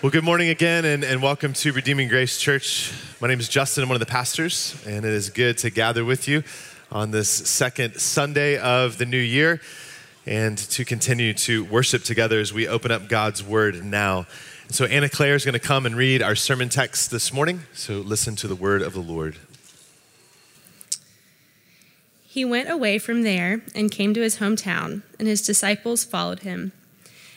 Well, good morning again, and, and welcome to Redeeming Grace Church. My name is Justin. I'm one of the pastors, and it is good to gather with you on this second Sunday of the new year and to continue to worship together as we open up God's Word now. And so, Anna Claire is going to come and read our sermon text this morning. So, listen to the word of the Lord. He went away from there and came to his hometown, and his disciples followed him.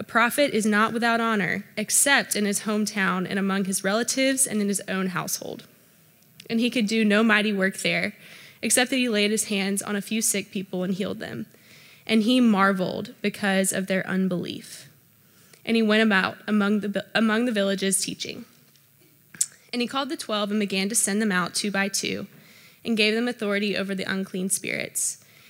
a prophet is not without honor, except in his hometown and among his relatives and in his own household. And he could do no mighty work there, except that he laid his hands on a few sick people and healed them. And he marveled because of their unbelief. And he went about among the, among the villages teaching. And he called the twelve and began to send them out two by two, and gave them authority over the unclean spirits.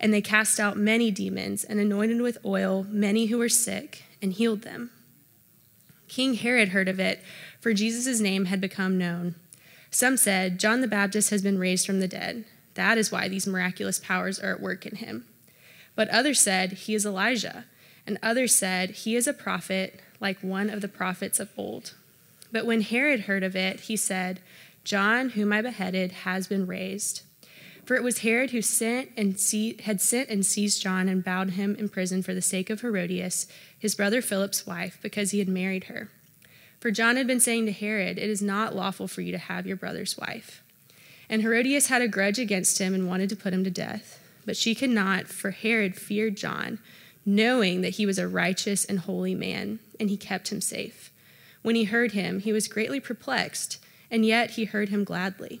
And they cast out many demons and anointed with oil many who were sick and healed them. King Herod heard of it, for Jesus' name had become known. Some said, John the Baptist has been raised from the dead. That is why these miraculous powers are at work in him. But others said, He is Elijah. And others said, He is a prophet, like one of the prophets of old. But when Herod heard of it, he said, John, whom I beheaded, has been raised. For it was Herod who sent and see, had sent and seized John and bound him in prison for the sake of Herodias, his brother Philip's wife, because he had married her. For John had been saying to Herod, It is not lawful for you to have your brother's wife. And Herodias had a grudge against him and wanted to put him to death. But she could not, for Herod feared John, knowing that he was a righteous and holy man, and he kept him safe. When he heard him, he was greatly perplexed, and yet he heard him gladly.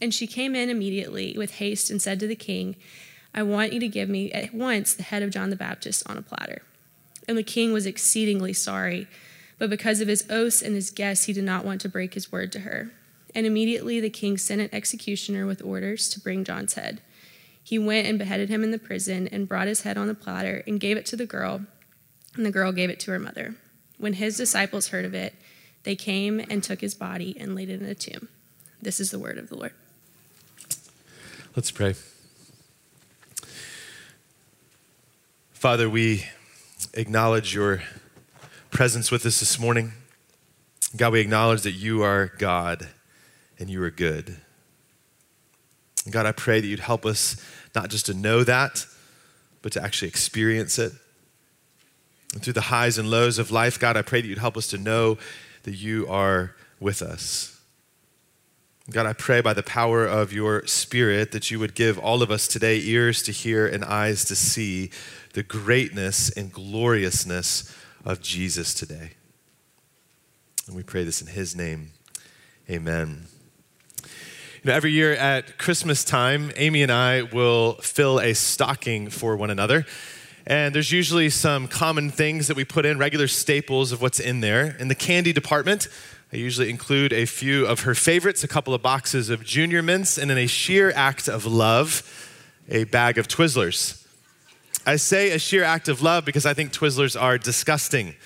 And she came in immediately with haste and said to the king, I want you to give me at once the head of John the Baptist on a platter. And the king was exceedingly sorry, but because of his oaths and his guests, he did not want to break his word to her. And immediately the king sent an executioner with orders to bring John's head. He went and beheaded him in the prison and brought his head on a platter and gave it to the girl, and the girl gave it to her mother. When his disciples heard of it, they came and took his body and laid it in a tomb. This is the word of the Lord. Let's pray. Father, we acknowledge your presence with us this morning. God, we acknowledge that you are God and you are good. God, I pray that you'd help us not just to know that, but to actually experience it. And through the highs and lows of life, God, I pray that you'd help us to know that you are with us. God, I pray by the power of your Spirit that you would give all of us today ears to hear and eyes to see the greatness and gloriousness of Jesus today. And we pray this in his name. Amen. You know, every year at Christmas time, Amy and I will fill a stocking for one another. And there's usually some common things that we put in, regular staples of what's in there. In the candy department, I usually include a few of her favorites, a couple of boxes of Junior Mints, and in a sheer act of love, a bag of Twizzlers. I say a sheer act of love because I think Twizzlers are disgusting.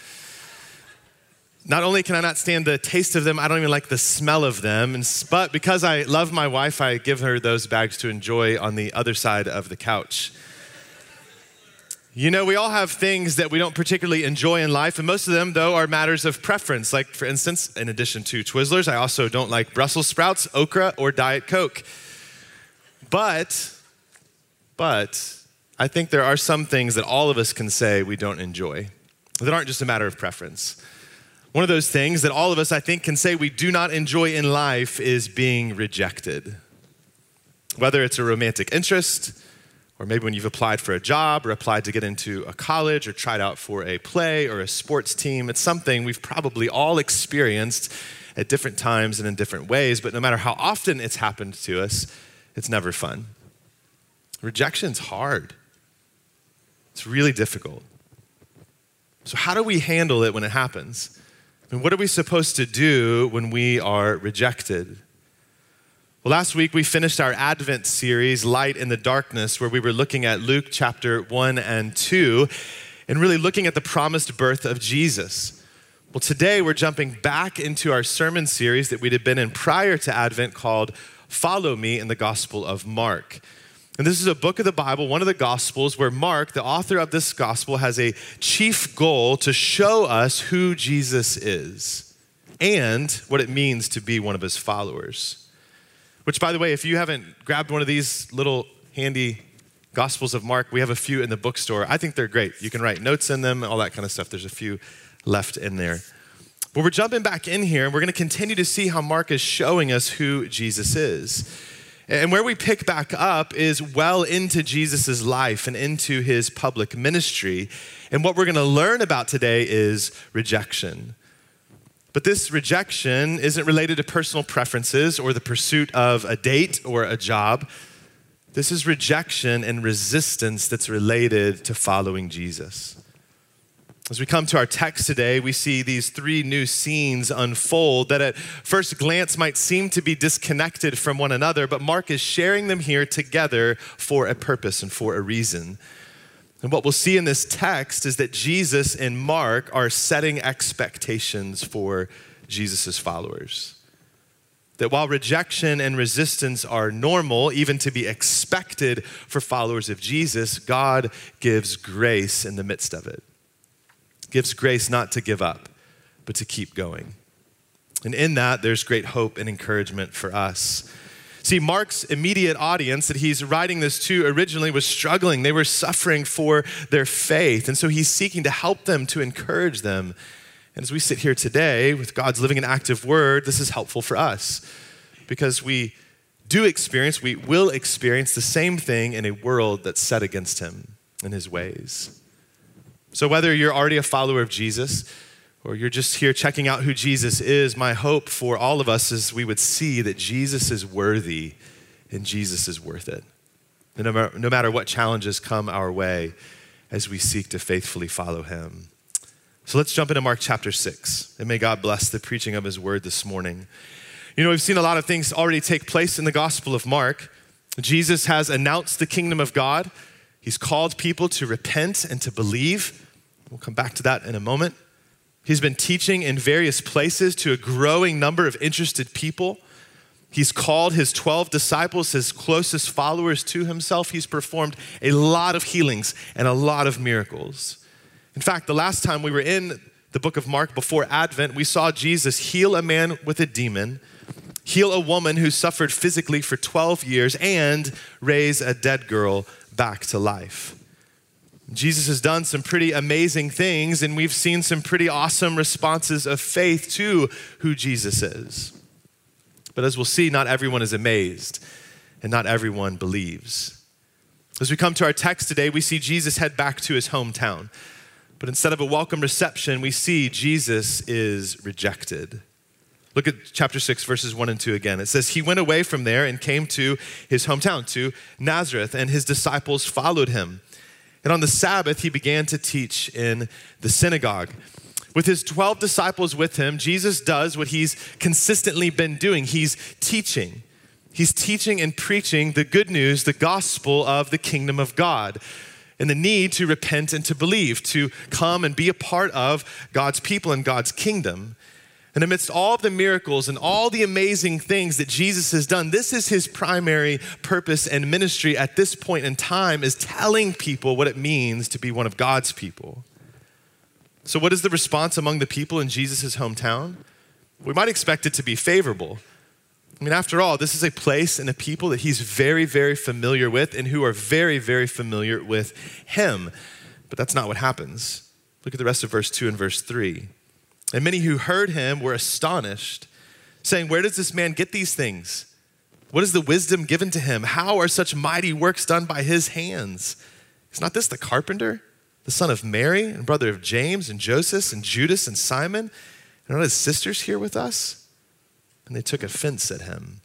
Not only can I not stand the taste of them, I don't even like the smell of them. But because I love my wife, I give her those bags to enjoy on the other side of the couch. You know, we all have things that we don't particularly enjoy in life, and most of them, though, are matters of preference. Like, for instance, in addition to Twizzlers, I also don't like Brussels sprouts, okra, or Diet Coke. But, but, I think there are some things that all of us can say we don't enjoy that aren't just a matter of preference. One of those things that all of us, I think, can say we do not enjoy in life is being rejected. Whether it's a romantic interest, or maybe when you've applied for a job or applied to get into a college or tried out for a play or a sports team, it's something we've probably all experienced at different times and in different ways, but no matter how often it's happened to us, it's never fun. Rejection's hard. It's really difficult. So, how do we handle it when it happens? Mean, what are we supposed to do when we are rejected? Well, last week we finished our Advent series, Light in the Darkness, where we were looking at Luke chapter 1 and 2 and really looking at the promised birth of Jesus. Well, today we're jumping back into our sermon series that we'd have been in prior to Advent called Follow Me in the Gospel of Mark. And this is a book of the Bible, one of the Gospels, where Mark, the author of this Gospel, has a chief goal to show us who Jesus is and what it means to be one of his followers. Which, by the way, if you haven't grabbed one of these little handy Gospels of Mark, we have a few in the bookstore. I think they're great. You can write notes in them, all that kind of stuff. There's a few left in there. But we're jumping back in here, and we're going to continue to see how Mark is showing us who Jesus is. And where we pick back up is well into Jesus' life and into his public ministry. And what we're going to learn about today is rejection. But this rejection isn't related to personal preferences or the pursuit of a date or a job. This is rejection and resistance that's related to following Jesus. As we come to our text today, we see these three new scenes unfold that at first glance might seem to be disconnected from one another, but Mark is sharing them here together for a purpose and for a reason. And what we'll see in this text is that Jesus and Mark are setting expectations for Jesus' followers. That while rejection and resistance are normal, even to be expected for followers of Jesus, God gives grace in the midst of it. Gives grace not to give up, but to keep going. And in that, there's great hope and encouragement for us. See, Mark's immediate audience that he's writing this to originally was struggling. They were suffering for their faith. And so he's seeking to help them, to encourage them. And as we sit here today with God's living and active word, this is helpful for us because we do experience, we will experience the same thing in a world that's set against him and his ways. So whether you're already a follower of Jesus, or you're just here checking out who Jesus is, my hope for all of us is we would see that Jesus is worthy and Jesus is worth it. No, matter, no matter what challenges come our way as we seek to faithfully follow him. So let's jump into Mark chapter 6, and may God bless the preaching of his word this morning. You know, we've seen a lot of things already take place in the Gospel of Mark. Jesus has announced the kingdom of God, he's called people to repent and to believe. We'll come back to that in a moment. He's been teaching in various places to a growing number of interested people. He's called his 12 disciples, his closest followers, to himself. He's performed a lot of healings and a lot of miracles. In fact, the last time we were in the book of Mark before Advent, we saw Jesus heal a man with a demon, heal a woman who suffered physically for 12 years, and raise a dead girl back to life. Jesus has done some pretty amazing things, and we've seen some pretty awesome responses of faith to who Jesus is. But as we'll see, not everyone is amazed, and not everyone believes. As we come to our text today, we see Jesus head back to his hometown. But instead of a welcome reception, we see Jesus is rejected. Look at chapter 6, verses 1 and 2 again. It says, He went away from there and came to his hometown, to Nazareth, and his disciples followed him. And on the Sabbath, he began to teach in the synagogue. With his 12 disciples with him, Jesus does what he's consistently been doing he's teaching. He's teaching and preaching the good news, the gospel of the kingdom of God, and the need to repent and to believe, to come and be a part of God's people and God's kingdom. And amidst all the miracles and all the amazing things that Jesus has done, this is his primary purpose and ministry at this point in time is telling people what it means to be one of God's people. So what is the response among the people in Jesus' hometown? We might expect it to be favorable. I mean, after all, this is a place and a people that he's very, very familiar with and who are very, very familiar with him. But that's not what happens. Look at the rest of verse 2 and verse 3. And many who heard him were astonished, saying, Where does this man get these things? What is the wisdom given to him? How are such mighty works done by his hands? Is not this the carpenter, the son of Mary, and brother of James and Joseph and Judas and Simon? And are his sisters here with us? And they took offense at him.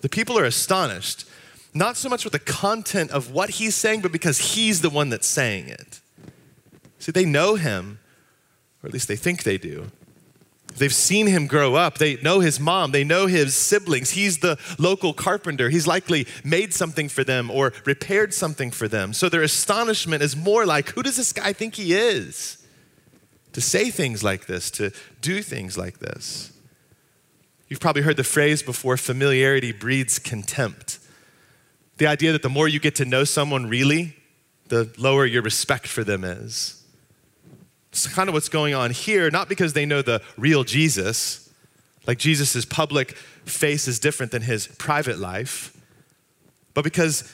The people are astonished, not so much with the content of what he's saying, but because he's the one that's saying it. See, they know him or at least they think they do. They've seen him grow up. They know his mom. They know his siblings. He's the local carpenter. He's likely made something for them or repaired something for them. So their astonishment is more like, who does this guy think he is? To say things like this, to do things like this. You've probably heard the phrase before familiarity breeds contempt. The idea that the more you get to know someone really, the lower your respect for them is. It's kind of what's going on here, not because they know the real Jesus, like Jesus' public face is different than his private life, but because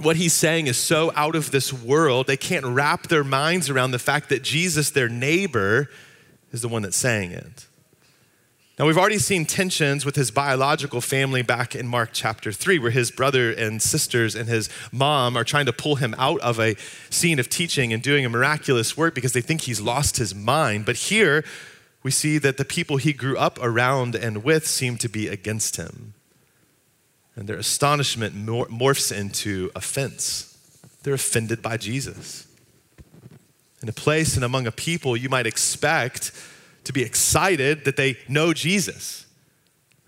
what he's saying is so out of this world, they can't wrap their minds around the fact that Jesus, their neighbor, is the one that's saying it. Now, we've already seen tensions with his biological family back in Mark chapter 3, where his brother and sisters and his mom are trying to pull him out of a scene of teaching and doing a miraculous work because they think he's lost his mind. But here, we see that the people he grew up around and with seem to be against him. And their astonishment morphs into offense. They're offended by Jesus. In a place and among a people, you might expect to be excited that they know Jesus.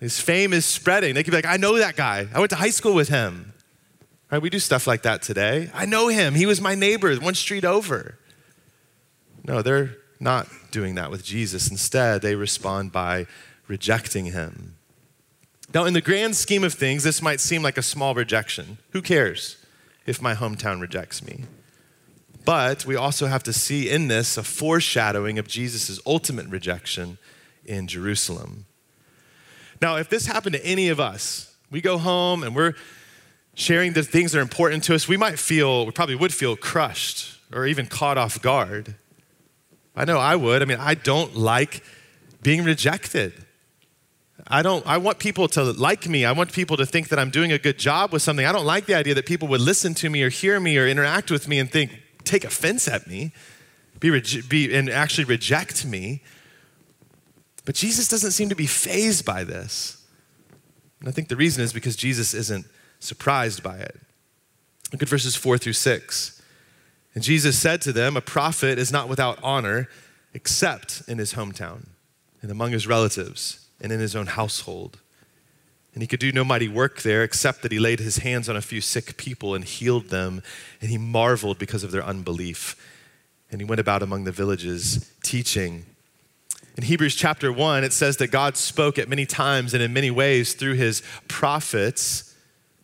His fame is spreading. They could be like, I know that guy. I went to high school with him. Right? We do stuff like that today. I know him. He was my neighbor one street over. No, they're not doing that with Jesus. Instead, they respond by rejecting him. Now, in the grand scheme of things, this might seem like a small rejection. Who cares if my hometown rejects me? But we also have to see in this a foreshadowing of Jesus' ultimate rejection in Jerusalem. Now, if this happened to any of us, we go home and we're sharing the things that are important to us, we might feel, we probably would feel crushed or even caught off guard. I know I would. I mean, I don't like being rejected. I don't I want people to like me. I want people to think that I'm doing a good job with something. I don't like the idea that people would listen to me or hear me or interact with me and think, take offense at me, be, be, and actually reject me. But Jesus doesn't seem to be fazed by this. And I think the reason is because Jesus isn't surprised by it. Look at verses four through six. And Jesus said to them, A prophet is not without honor except in his hometown and among his relatives and in his own household. And he could do no mighty work there except that he laid his hands on a few sick people and healed them. And he marveled because of their unbelief. And he went about among the villages teaching. In Hebrews chapter 1, it says that God spoke at many times and in many ways through his prophets.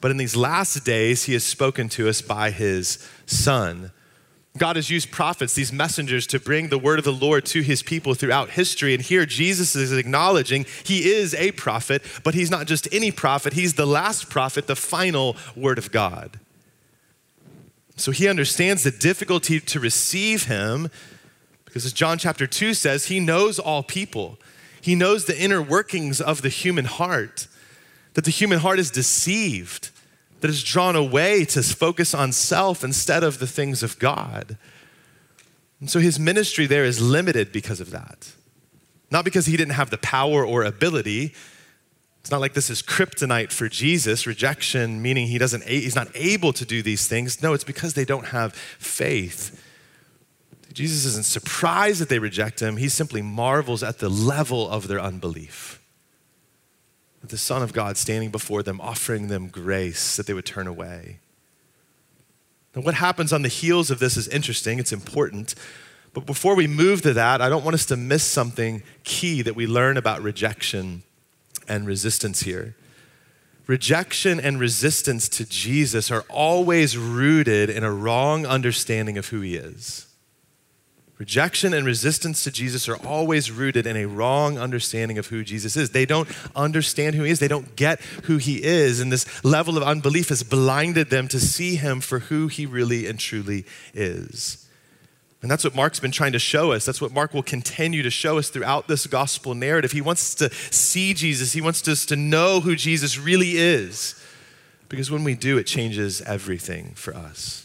But in these last days, he has spoken to us by his Son God has used prophets, these messengers, to bring the word of the Lord to his people throughout history. And here Jesus is acknowledging he is a prophet, but he's not just any prophet, he's the last prophet, the final word of God. So he understands the difficulty to receive him because, as John chapter 2 says, he knows all people. He knows the inner workings of the human heart, that the human heart is deceived that is drawn away to focus on self instead of the things of God. And so his ministry there is limited because of that. Not because he didn't have the power or ability. It's not like this is kryptonite for Jesus, rejection meaning he doesn't he's not able to do these things. No, it's because they don't have faith. Jesus isn't surprised that they reject him. He simply marvels at the level of their unbelief the Son of God standing before them, offering them grace that they would turn away. Now, what happens on the heels of this is interesting, it's important. But before we move to that, I don't want us to miss something key that we learn about rejection and resistance here. Rejection and resistance to Jesus are always rooted in a wrong understanding of who he is. Rejection and resistance to Jesus are always rooted in a wrong understanding of who Jesus is. They don't understand who he is, they don't get who he is. And this level of unbelief has blinded them to see him for who he really and truly is. And that's what Mark's been trying to show us. That's what Mark will continue to show us throughout this gospel narrative. He wants us to see Jesus, he wants us to know who Jesus really is. Because when we do, it changes everything for us.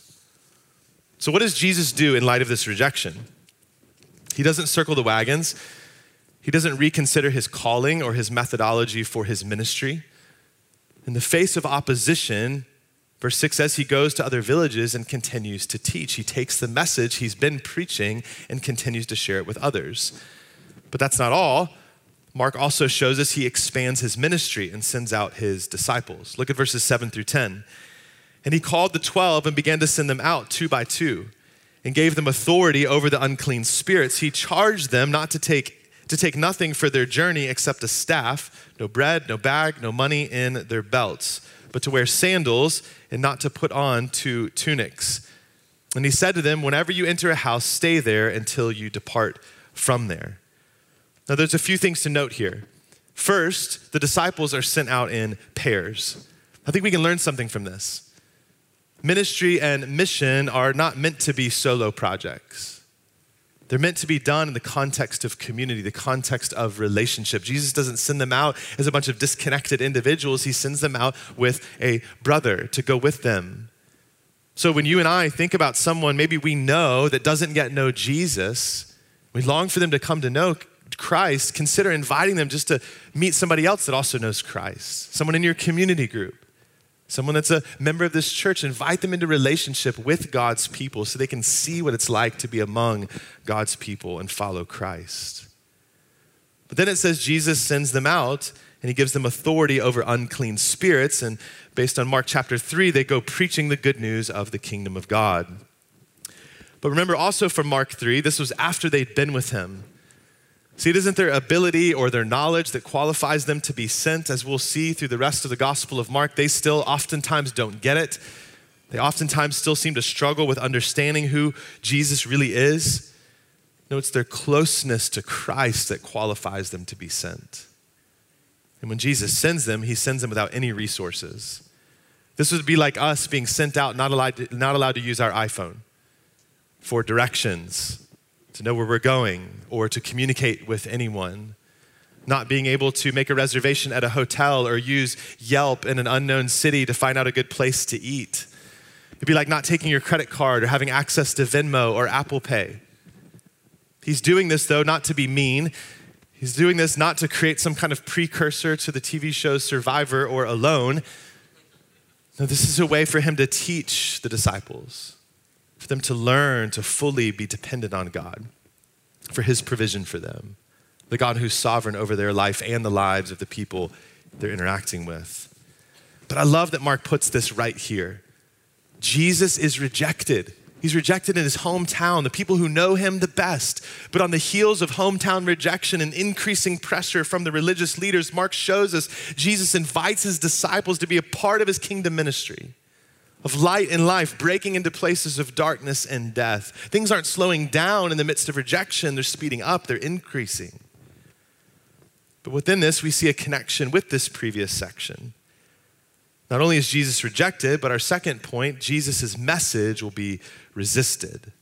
So, what does Jesus do in light of this rejection? He doesn't circle the wagons. He doesn't reconsider his calling or his methodology for his ministry. In the face of opposition, verse 6 says he goes to other villages and continues to teach. He takes the message he's been preaching and continues to share it with others. But that's not all. Mark also shows us he expands his ministry and sends out his disciples. Look at verses 7 through 10. And he called the 12 and began to send them out two by two and gave them authority over the unclean spirits, he charged them not to take to take nothing for their journey except a staff, no bread, no bag, no money in their belts, but to wear sandals and not to put on two tunics. And he said to them, Whenever you enter a house, stay there until you depart from there. Now, there's a few things to note here. First, the disciples are sent out in pairs. I think we can learn something from this ministry and mission are not meant to be solo projects. They're meant to be done in the context of community, the context of relationship. Jesus doesn't send them out as a bunch of disconnected individuals, He sends them out with a brother to go with them. So when you and I think about someone maybe we know that doesn't yet know Jesus, we long for them to come to know Christ, consider inviting them just to meet somebody else that also knows Christ, someone in your community group someone that's a member of this church, invite them into relationship with God's people so they can see what it's like to be among God's people and follow Christ. But then it says Jesus sends them out and he gives them authority over unclean spirits. And based on Mark chapter 3, they go preaching the good news of the kingdom of God. But remember also from Mark 3, this was after they'd been with him. See, it isn't their ability or their knowledge that qualifies them to be sent. As we'll see through the rest of the Gospel of Mark, they still oftentimes don't get it. They oftentimes still seem to struggle with understanding who Jesus really is. No, it's their closeness to Christ that qualifies them to be sent. And when Jesus sends them, he sends them without any resources. This would be like us being sent out, not allowed to, not allowed to use our iPhone for directions to know where we're going, or to communicate with anyone. Not being able to make a reservation at a hotel or use Yelp in an unknown city to find out a good place to eat. It'd be like not taking your credit card or having access to Venmo or Apple Pay. He's doing this, though, not to be mean. He's doing this not to create some kind of precursor to the TV show Survivor or Alone. No, this is a way for him to teach the disciples for them to learn to fully be dependent on God for his provision for them, the God who's sovereign over their life and the lives of the people they're interacting with. But I love that Mark puts this right here. Jesus is rejected. He's rejected in his hometown, the people who know him the best. But on the heels of hometown rejection and increasing pressure from the religious leaders, Mark shows us Jesus invites his disciples to be a part of his kingdom ministry of light and life breaking into places of darkness and death. Things aren't slowing down in the midst of rejection, they're speeding up, they're increasing. But within this, we see a connection with this previous section. Not only is Jesus rejected, but our second point, Jesus' message will be resisted.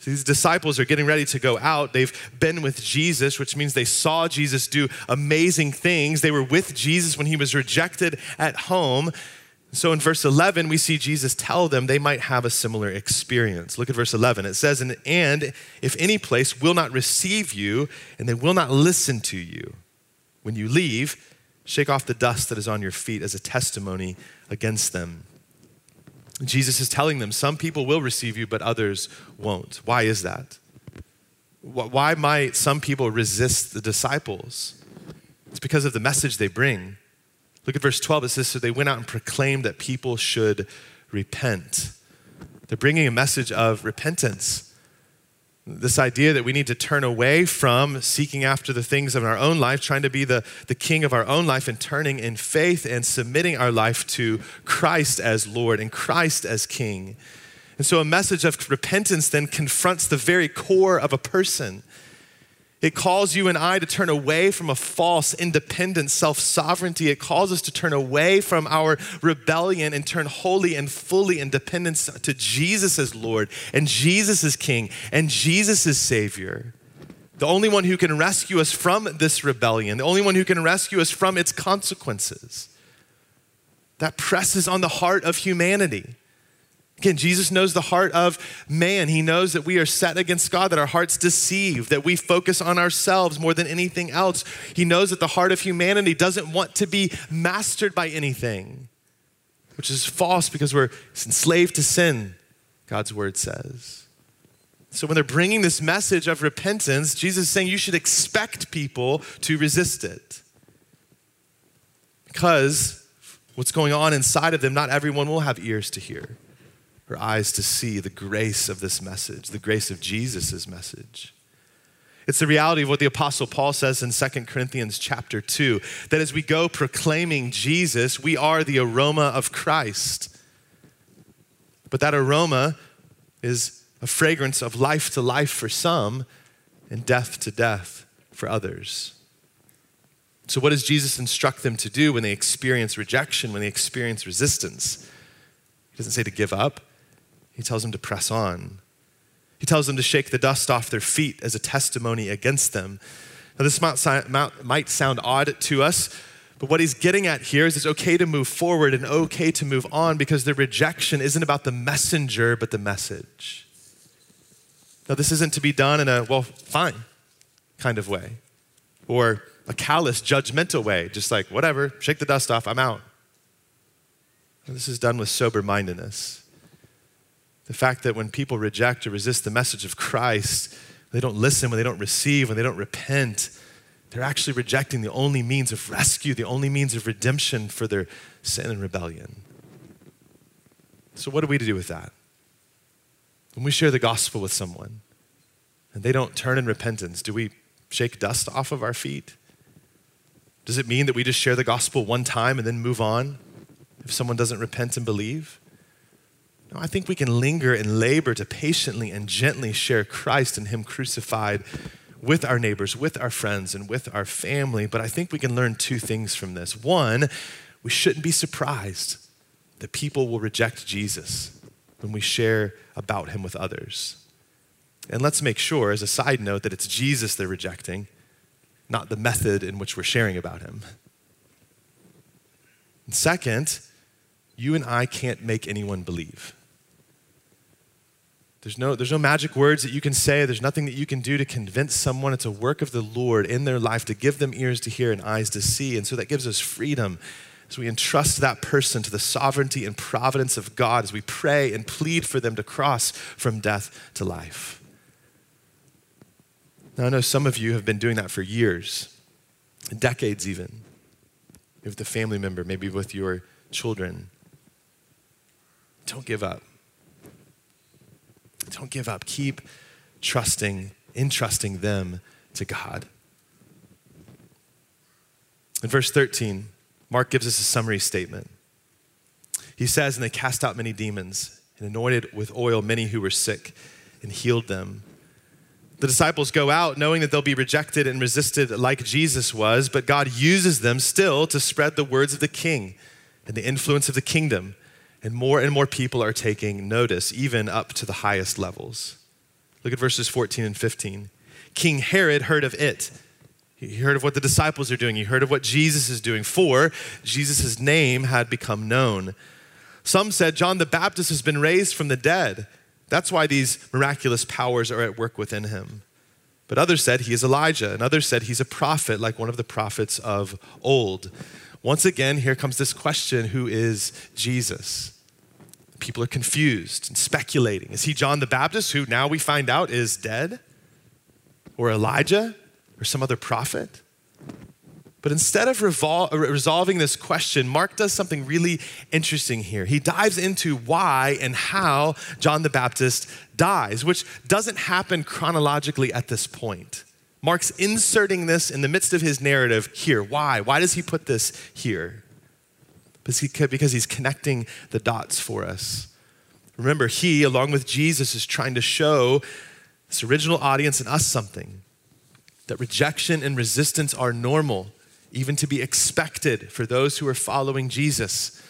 So these disciples are getting ready to go out. They've been with Jesus, which means they saw Jesus do amazing things. They were with Jesus when he was rejected at home. So in verse 11, we see Jesus tell them they might have a similar experience. Look at verse 11. It says, And, if any place will not receive you and they will not listen to you, when you leave, shake off the dust that is on your feet as a testimony against them. Jesus is telling them some people will receive you, but others won't. Why is that? Why might some people resist the disciples? It's because of the message they bring. Look at verse 12. It says, So they went out and proclaimed that people should repent. They're bringing a message of repentance. This idea that we need to turn away from seeking after the things of our own life, trying to be the, the king of our own life, and turning in faith and submitting our life to Christ as Lord and Christ as King. And so a message of repentance then confronts the very core of a person. It calls you and I to turn away from a false, independent self sovereignty. It calls us to turn away from our rebellion and turn wholly and fully in dependence to Jesus as Lord and Jesus as King and Jesus as Savior. The only one who can rescue us from this rebellion, the only one who can rescue us from its consequences. That presses on the heart of humanity. Again, Jesus knows the heart of man. He knows that we are set against God, that our hearts deceive, that we focus on ourselves more than anything else. He knows that the heart of humanity doesn't want to be mastered by anything, which is false because we're enslaved to sin, God's word says. So when they're bringing this message of repentance, Jesus is saying you should expect people to resist it. Because what's going on inside of them, not everyone will have ears to hear her eyes to see the grace of this message, the grace of Jesus' message. It's the reality of what the apostle Paul says in 2 Corinthians chapter 2 that as we go proclaiming Jesus, we are the aroma of Christ. But that aroma is a fragrance of life to life for some and death to death for others. So, what does Jesus instruct them to do when they experience rejection, when they experience resistance? He doesn't say to give up, he tells them to press on. He tells them to shake the dust off their feet as a testimony against them. Now, this might sound odd to us, but what he's getting at here is it's okay to move forward and okay to move on because the rejection isn't about the messenger, but the message. Now, this isn't to be done in a, well, fine kind of way or a callous, judgmental way, just like, whatever, shake the dust off, I'm out. This is done with sober mindedness. The fact that when people reject or resist the message of Christ, they don't listen, when they don't receive, when they don't repent, they're actually rejecting the only means of rescue, the only means of redemption for their sin and rebellion. So, what are we to do with that? When we share the gospel with someone and they don't turn in repentance, do we shake dust off of our feet? Does it mean that we just share the gospel one time and then move on if someone doesn't repent and believe? No, I think we can linger and labor to patiently and gently share Christ and Him crucified with our neighbors, with our friends, and with our family. But I think we can learn two things from this. One, we shouldn't be surprised that people will reject Jesus when we share about Him with others. And let's make sure, as a side note, that it's Jesus they're rejecting, not the method in which we're sharing about Him. And second, you and I can't make anyone believe. There's no, there's no magic words that you can say. There's nothing that you can do to convince someone. It's a work of the Lord in their life to give them ears to hear and eyes to see. And so that gives us freedom as we entrust that person to the sovereignty and providence of God, as we pray and plead for them to cross from death to life. Now, I know some of you have been doing that for years, decades even. With a family member, maybe with your children. Don't give up. Don't give up. Keep trusting, entrusting them to God. In verse 13, Mark gives us a summary statement. He says, And they cast out many demons and anointed with oil many who were sick and healed them. The disciples go out knowing that they'll be rejected and resisted like Jesus was, but God uses them still to spread the words of the king and the influence of the kingdom and more and more people are taking notice, even up to the highest levels. Look at verses 14 and 15. King Herod heard of it. He heard of what the disciples are doing. He heard of what Jesus is doing, for Jesus' name had become known. Some said John the Baptist has been raised from the dead. That's why these miraculous powers are at work within him. But others said he is Elijah, and others said he's a prophet, like one of the prophets of old. Once again, here comes this question who is Jesus? People are confused and speculating. Is he John the Baptist, who now we find out is dead? Or Elijah? Or some other prophet? But instead of revol- resolving this question, Mark does something really interesting here. He dives into why and how John the Baptist dies, which doesn't happen chronologically at this point. Mark's inserting this in the midst of his narrative here. Why? Why does he put this here? Because he's connecting the dots for us. Remember, he, along with Jesus, is trying to show this original audience and us something that rejection and resistance are normal, even to be expected for those who are following Jesus,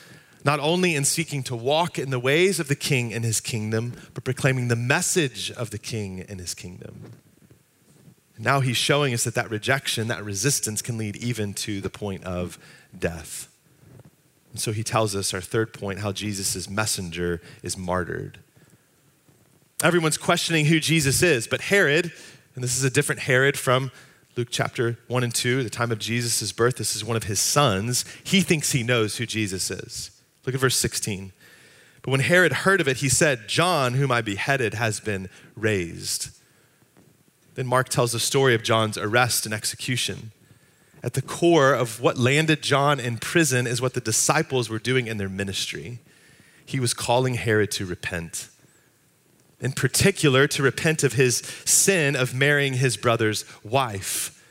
not only in seeking to walk in the ways of the king and his kingdom, but proclaiming the message of the king and his kingdom. Now he's showing us that that rejection, that resistance can lead even to the point of death. And so he tells us our third point how Jesus' messenger is martyred. Everyone's questioning who Jesus is, but Herod, and this is a different Herod from Luke chapter 1 and 2, the time of Jesus' birth, this is one of his sons. He thinks he knows who Jesus is. Look at verse 16. But when Herod heard of it, he said, John, whom I beheaded, has been raised. Then Mark tells the story of John's arrest and execution. At the core of what landed John in prison is what the disciples were doing in their ministry. He was calling Herod to repent. In particular, to repent of his sin of marrying his brother's wife,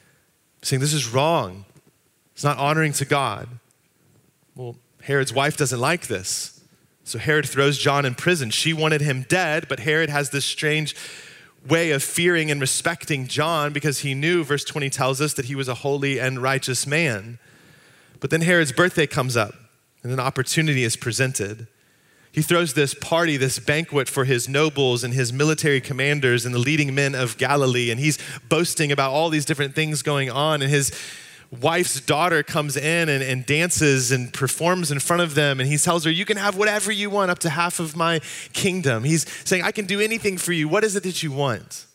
saying, This is wrong. It's not honoring to God. Well, Herod's wife doesn't like this. So Herod throws John in prison. She wanted him dead, but Herod has this strange way of fearing and respecting John because he knew, verse 20 tells us, that he was a holy and righteous man. But then Herod's birthday comes up and an opportunity is presented. He throws this party, this banquet for his nobles and his military commanders and the leading men of Galilee, and he's boasting about all these different things going on. And his wife's daughter comes in and, and, dances and performs in front of them, and he tells her, You can have whatever you want, up to half of my kingdom. He's saying, I can do anything for you. What is it that you want?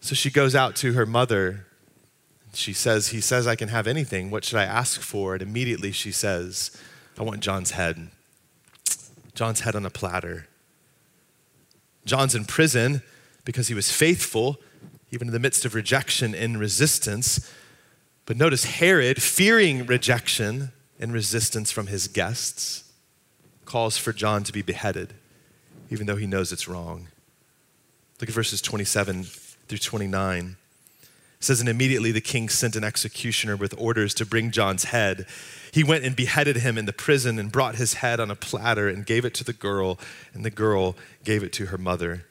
So she goes out to her mother. She says, He says, I can have anything. What should I ask for? And immediately she says, I want John's head. John's head on a platter. John's in prison because he was faithful, even in the midst of rejection and resistance. But notice Herod, fearing rejection and resistance from his guests, calls for John to be beheaded, even though he knows it's wrong. Look at verses 27 through 29. It says, And immediately the king sent an executioner with orders to bring John's head. He went and beheaded him in the prison and brought his head on a platter and gave it to the girl, and the girl gave it to her mother.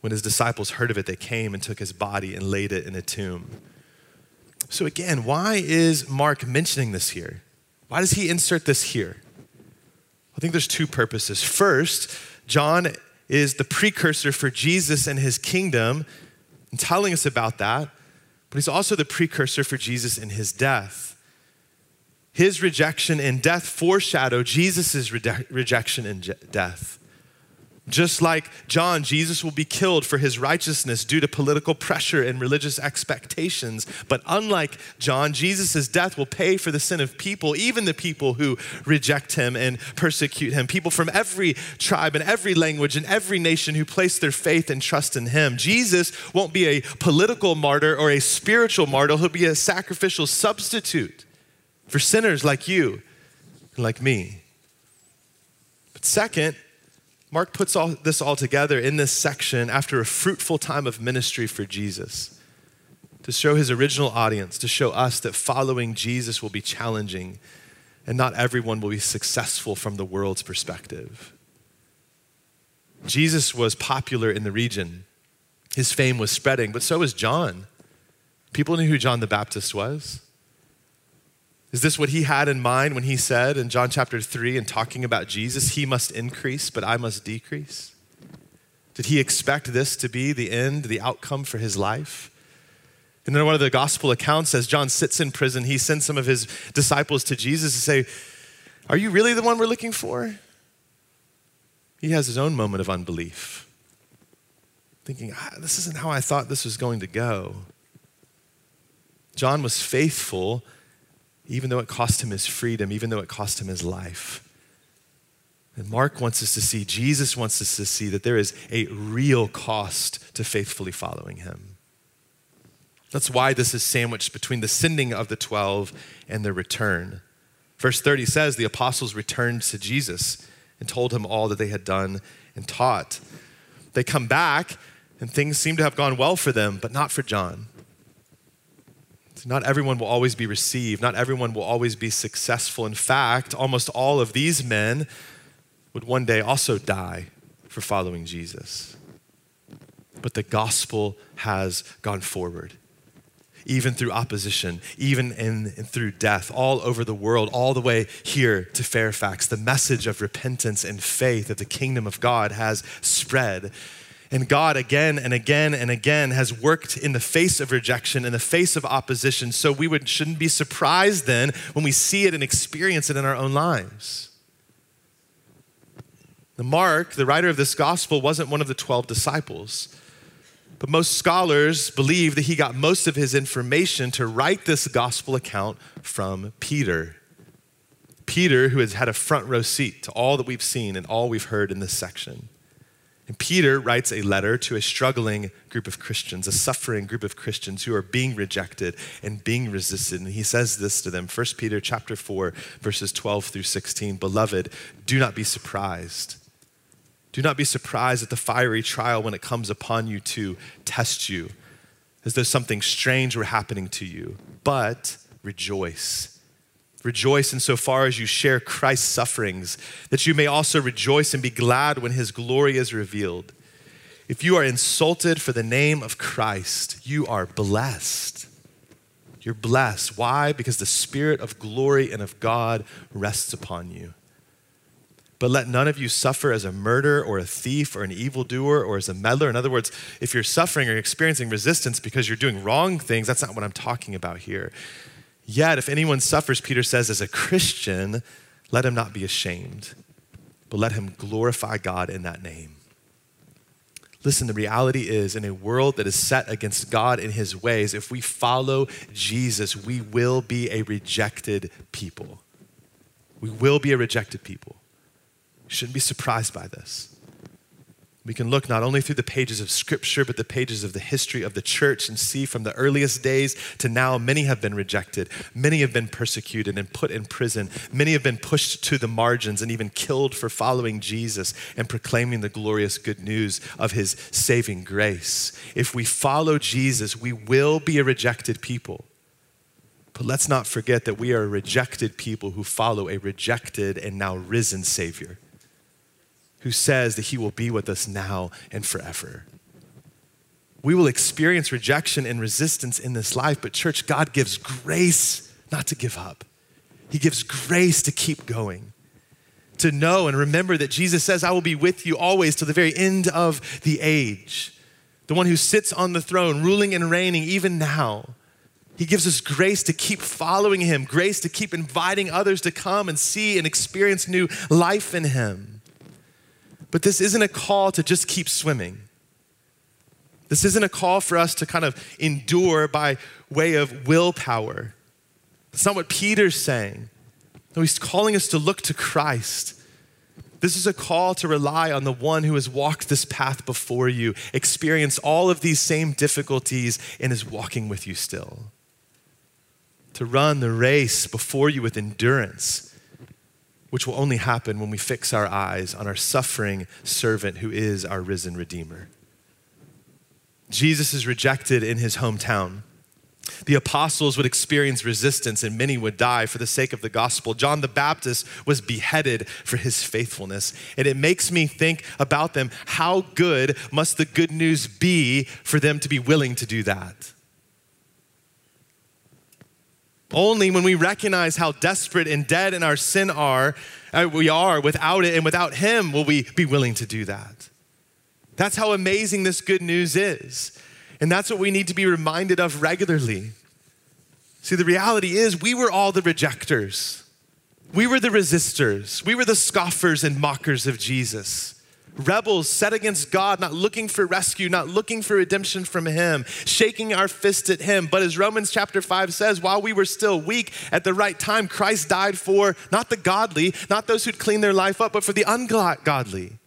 When his disciples heard of it, they came and took his body and laid it in a tomb. So, again, why is Mark mentioning this here? Why does he insert this here? I think there's two purposes. First, John is the precursor for Jesus and his kingdom and telling us about that, but he's also the precursor for Jesus and his death. His rejection and death foreshadow Jesus' rejection and death. Just like John, Jesus will be killed for his righteousness due to political pressure and religious expectations. But unlike John, Jesus' death will pay for the sin of people, even the people who reject him and persecute him. People from every tribe and every language and every nation who place their faith and trust in him. Jesus won't be a political martyr or a spiritual martyr, he'll be a sacrificial substitute for sinners like you and like me. But second, Mark puts all this all together in this section after a fruitful time of ministry for Jesus to show his original audience, to show us that following Jesus will be challenging and not everyone will be successful from the world's perspective. Jesus was popular in the region, his fame was spreading, but so was John. People knew who John the Baptist was. Is this what he had in mind when he said in John chapter 3 and talking about Jesus, he must increase, but I must decrease? Did he expect this to be the end, the outcome for his life? And then one of the gospel accounts, as John sits in prison, he sends some of his disciples to Jesus to say, Are you really the one we're looking for? He has his own moment of unbelief, thinking, ah, This isn't how I thought this was going to go. John was faithful even though it cost him his freedom, even though it cost him his life. And Mark wants us to see, Jesus wants us to see that there is a real cost to faithfully following him. That's why this is sandwiched between the sending of the 12 and their return. Verse 30 says the apostles returned to Jesus and told him all that they had done and taught. They come back and things seem to have gone well for them, but not for John. Not everyone will always be received. Not everyone will always be successful. In fact, almost all of these men would one day also die for following Jesus. But the gospel has gone forward even through opposition, even in, through death, all over the world, all the way here to Fairfax. The message of repentance and faith of the kingdom of God has spread. And God, again and again and again, has worked in the face of rejection, in the face of opposition. So we would, shouldn't be surprised then when we see it and experience it in our own lives. The Mark, the writer of this gospel, wasn't one of the 12 disciples. But most scholars believe that he got most of his information to write this gospel account from Peter. Peter, who has had a front row seat to all that we've seen and all we've heard in this section. And Peter writes a letter to a struggling group of Christians, a suffering group of Christians who are being rejected and being resisted. And he says this to them 1 Peter chapter 4, verses 12 through 16. Beloved, do not be surprised do not be surprised at the fiery trial when it comes upon you to test you, as though something strange were happening to you. But rejoice. Rejoice insofar as you share Christ's sufferings, that you may also rejoice and be glad when his glory is revealed. If you are insulted for the name of Christ, you are blessed. You're blessed. Why? Because the Spirit of glory and of God rests upon you. But let none of you suffer as a murderer or a thief or an evildoer or as a meddler. In other words, if you're suffering or experiencing resistance because you're doing wrong things, that's not what I'm talking about here. Yet, if anyone suffers, Peter says, as a Christian, let him not be ashamed, but let him glorify God in that name. Listen, the reality is in a world that is set against God in his ways, if we follow Jesus, we will be a rejected people. We will be a rejected people. You shouldn't be surprised by this. We can look not only through the pages of Scripture, but the pages of the history of the church and see from the earliest days to now, many have been rejected. Many have been persecuted and put in prison. Many have been pushed to the margins and even killed for following Jesus and proclaiming the glorious good news of his saving grace. If we follow Jesus, we will be a rejected people. But let's not forget that we are a rejected people who follow a rejected and now risen Savior who says that he will be with us now and forever. We will experience rejection and resistance in this life, but church, God gives grace not to give up. He gives grace to keep going, to know and remember that Jesus says, I will be with you always to the very end of the age. The one who sits on the throne, ruling and reigning even now. He gives us grace to keep following him, grace to keep inviting others to come and see and experience new life in him. But this isn't a call to just keep swimming. This isn't a call for us to kind of endure by way of willpower. That's not what Peter's saying. No, he's calling us to look to Christ. This is a call to rely on the one who has walked this path before you, experienced all of these same difficulties, and is walking with you still. To run the race before you with endurance which will only happen when we fix our eyes on our suffering servant who is our risen Redeemer. Jesus is rejected in his hometown. The apostles would experience resistance and many would die for the sake of the gospel. John the Baptist was beheaded for his faithfulness. And it makes me think about them how good must the good news be for them to be willing to do that? Only when we recognize how desperate and dead in our sin are, uh, we are without it, and without Him will we be willing to do that. That's how amazing this good news is. And that's what we need to be reminded of regularly. See, the reality is, we were all the rejectors. We were the resistors. We were the scoffers and mockers of Jesus rebels set against God, not looking for rescue, not looking for redemption from Him, shaking our fist at Him. But as Romans chapter 5 says, while we were still weak at the right time, Christ died for not the godly, not those who'd clean their life up, but for the ungodly.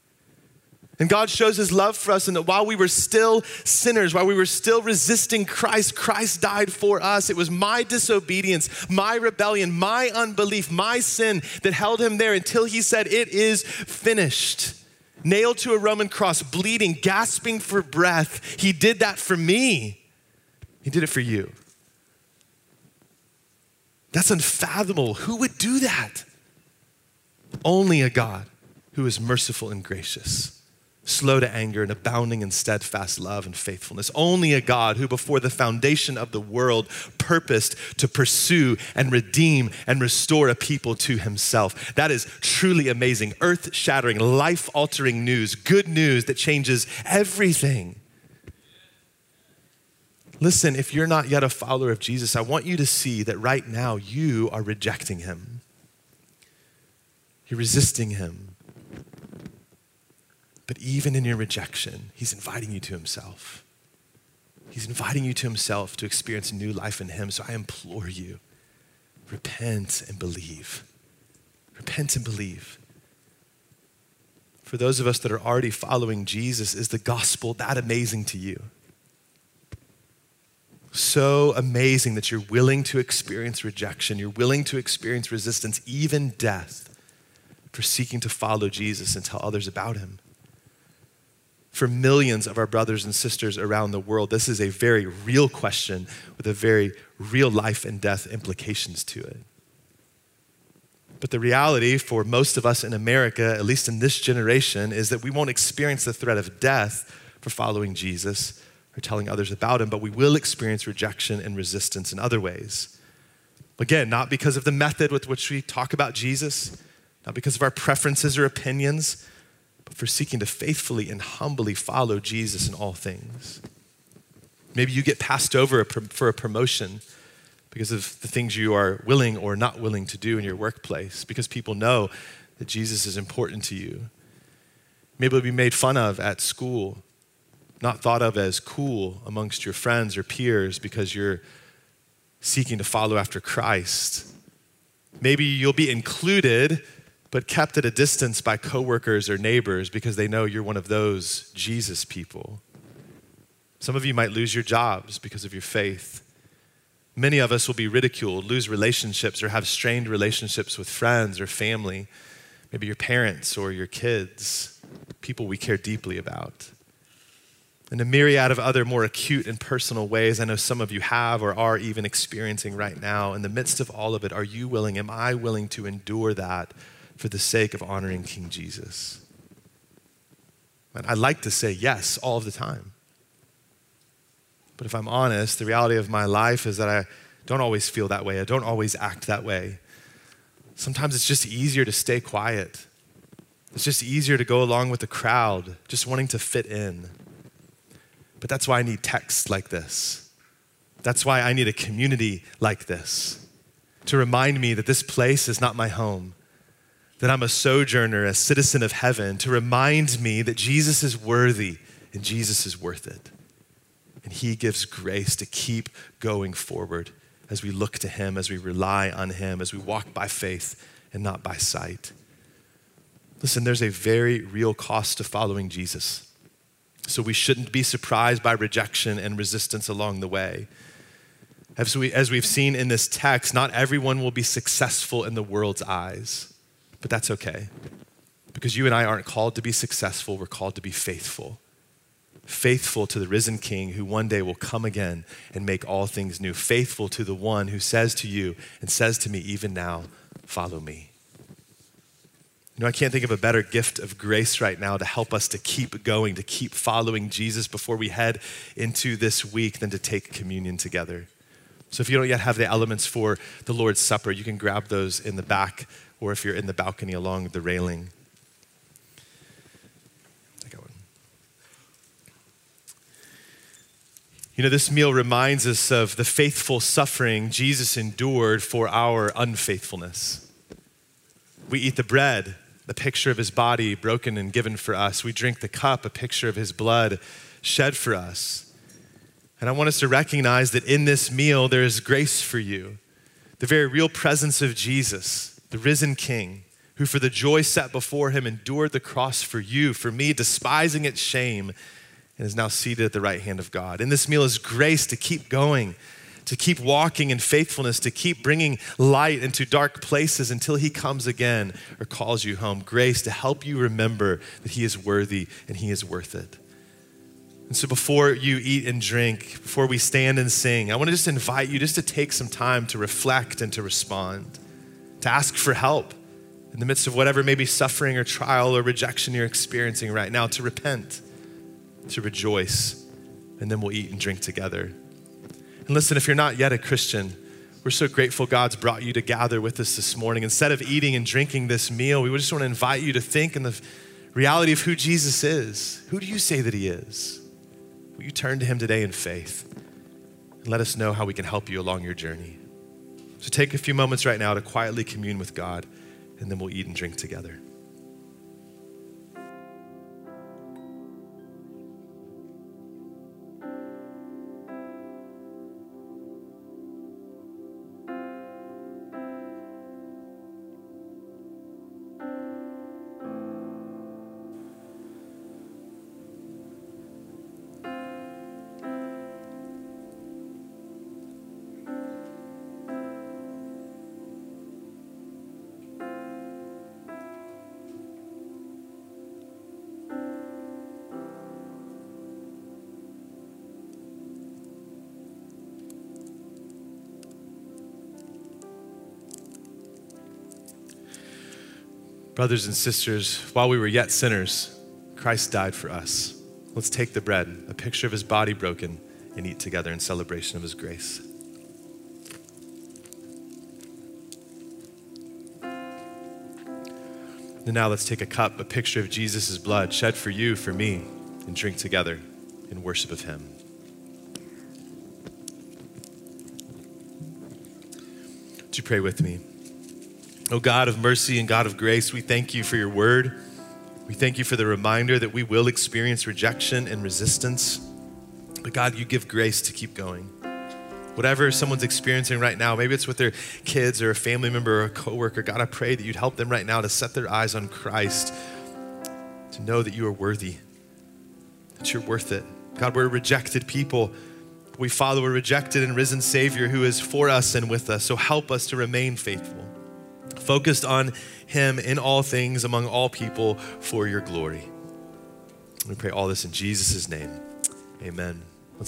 And God shows his love for us, and that while we were still sinners, while we were still resisting Christ, Christ died for us. It was my disobedience, my rebellion, my unbelief, my sin that held him there until he said, It is finished. Nailed to a Roman cross, bleeding, gasping for breath. He did that for me. He did it for you. That's unfathomable. Who would do that? Only a God who is merciful and gracious slow to anger, and abounding in steadfast love and faithfulness. Only a God who, before the foundation of the world, purposed to pursue and redeem and restore a people to himself. That is truly amazing, earth shattering, life altering news, good news that changes everything. Listen, if you're not yet a follower of Jesus, I want you to see that right now you are rejecting him. You're resisting him. But even in your rejection, He's inviting you to Himself. He's inviting you to Himself to experience new life in Him. So I implore you repent and believe. Repent and believe. For those of us that are already following Jesus, is the gospel that amazing to you? So amazing that you're willing to experience rejection, you're willing to experience resistance, even death, for seeking to follow Jesus and tell others about him for millions of our brothers and sisters around the world, this is a very real question with a very real life and death implications to it. But the reality for most of us in America, at least in this generation, is that we won't experience the threat of death for following Jesus or telling others about him, but we will experience rejection and resistance in other ways. Again, not because of the method with which we talk about Jesus, not because of our preferences or opinions, for seeking to faithfully and humbly follow Jesus in all things. Maybe you get passed over for a promotion because of the things you are willing or not willing to do in your workplace, because people know that Jesus is important to you. Maybe you'll be made fun of at school, not thought of as cool amongst your friends or peers because you're seeking to follow after Christ. Maybe you'll be included but kept at a distance by coworkers or neighbors because they know you're one of those Jesus people. Some of you might lose your jobs because of your faith. Many of us will be ridiculed, lose relationships, or have strained relationships with friends or family, maybe your parents or your kids, people we care deeply about. In a myriad of other more acute and personal ways, I know some of you have or are even experiencing right now. In the midst of all of it, are you willing, am I willing to endure that for the sake of honoring King Jesus? And I'd like to say yes all of the time. But if I'm honest, the reality of my life is that I don't always feel that way. I don't always act that way. Sometimes it's just easier to stay quiet. It's just easier to go along with the crowd, just wanting to fit in. But that's why I need texts like this. That's why I need a community like this to remind me that this place is not my home, that I'm a sojourner, a citizen of heaven, to remind me that Jesus is worthy and Jesus is worth it. And He gives grace to keep going forward as we look to Him, as we rely on Him, as we walk by faith and not by sight. Listen, there's a very real cost to following Jesus. So we shouldn't be surprised by rejection and resistance along the way. As, we, as we've seen in this text, not everyone will be successful in the world's eyes. But that's okay. Because you and I aren't called to be successful, we're called to be faithful. Faithful to the risen King who one day will come again and make all things new. Faithful to the one who says to you and says to me even now, Follow me. You know, I can't think of a better gift of grace right now to help us to keep going, to keep following Jesus before we head into this week than to take communion together. So if you don't yet have the elements for the Lord's Supper, you can grab those in the back or if you're in the balcony along the railing. I got one. You know, this meal reminds us of the faithful suffering Jesus endured for our unfaithfulness. We eat the bread, the picture of his body broken and given for us. We drink the cup, a picture of his blood shed for us. And I want us to recognize that in this meal, there is grace for you. The very real presence of Jesus the risen King, who for the joy set before him endured the cross for you, for me, despising its shame, and is now seated at the right hand of God. In this meal is grace to keep going, to keep walking in faithfulness, to keep bringing light into dark places until he comes again or calls you home. Grace to help you remember that he is worthy and he is worth it. And so before you eat and drink, before we stand and sing, I want to just invite you just to take some time to reflect and to respond, to ask for help in the midst of whatever maybe suffering or trial or rejection you're experiencing right now, to repent, to rejoice, and then we'll eat and drink together. And listen, if you're not yet a Christian, we're so grateful God's brought you to gather with us this morning. Instead of eating and drinking this meal, we just want to invite you to think in the reality of who Jesus is. Who do you say that He is? Will you turn to Him today in faith and let us know how we can help you along your journey? So take a few moments right now to quietly commune with God and then we'll eat and drink together. Brothers and sisters, while we were yet sinners, Christ died for us. Let's take the bread, a picture of his body broken, and eat together in celebration of his grace. And now let's take a cup, a picture of Jesus' blood shed for you, for me, and drink together in worship of him. Would you pray with me? Oh God of mercy and God of grace, we thank you for your word. We thank you for the reminder that we will experience rejection and resistance. But God, you give grace to keep going. Whatever someone's experiencing right now, maybe it's with their kids or a family member or a coworker, God, I pray that you'd help them right now to set their eyes on Christ, to know that you are worthy, that you're worth it. God, we're rejected people. We follow a rejected and risen Savior who is for us and with us. So help us to remain faithful focused on Him in all things among all people for your glory. We pray all this in Jesus' name. Amen.